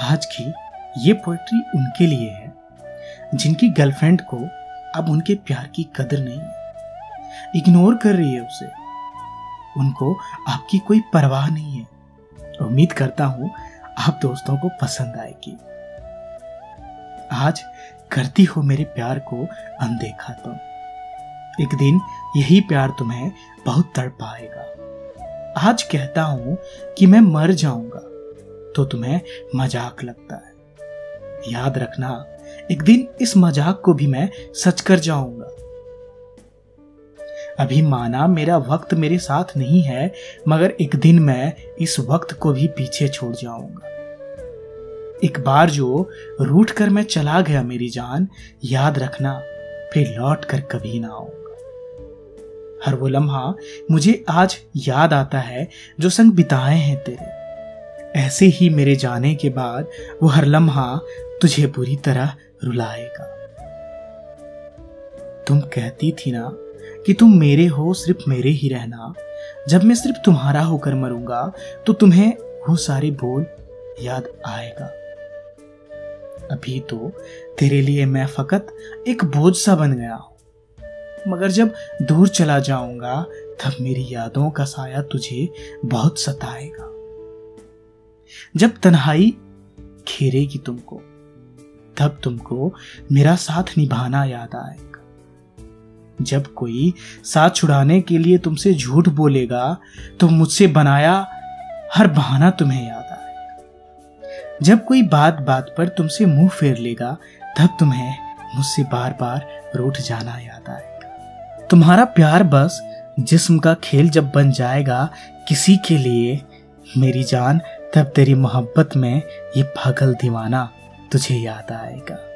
आज की ये पोएट्री उनके लिए है, जिनकी गर्लफ्रेंड को अब उनके प्यार की कदर नहीं। है इग्नोर कर रही है उसे। उनको आपकी कोई परवाह नहीं है। उम्मीद करता हूँ आप दोस्तों को पसंद आएगी। आज करती हो मेरे प्यार को अनदेखा तुम। एक दिन यही प्यार तुम्हें बहुत तड़ पाएगा आज कहता हूँ कि मैं मर जाऊँगा। तो तुम्हें मज़ाक लगता है। याद रखना, एक दिन इस मज़ाक को भी मैं सच कर जाऊँगा। अभी माना मेरा वक्त मेरे साथ नहीं है, मगर एक दिन मैं इस वक्त को भी पीछे छोड़ जाऊँगा। एक बार जो रूठ कर मैं चला गया मेरी जान, याद रखना, फिर लौट कर कभी ना आऊँगा। हर वो लम्हा मुझे आज याद आता है, जो संग बिताए हैं तेरे। ऐसे ही मेरे जाने के बाद वो हर लम्हा तुझे बुरी तरह रुलाएगा। तुम कहती थी ना कि तुम मेरे हो, सिर्फ़ मेरे ही रहना। जब मैं सिर्फ़ तुम्हारा होकर मरूँगा तो तुम्हें वो सारे बोल याद आएगा। अभी तो तेरे लिए मैं फकत एक बोझ सा बन गया हूँ। मगर जब दूर चला जाऊँगा, तब मेरी यादों का साया तुझे बहुत सताएगा। जब तन्हाई घेरेगी तुमको, तब तुमको मेरा साथ निभाना याद आएगा। जब कोई साथ छुड़ाने के लिए तुमसे झूठ बोलेगा तो मुझसे बनाया हर बहाना तुम्हें याद आएगा। जब कोई बात बात पर तुमसे मुँह फेर लेगा, तब तुम्हें मुझसे बार बार रूठ जाना याद आएगा। तुम्हारा प्यार बस जिस्म का खेल जब बन जाएगा, किसी के लिए मेरी जान तब तेरी मोहब्बत में ये पागल दीवाना तुझे याद आएगा।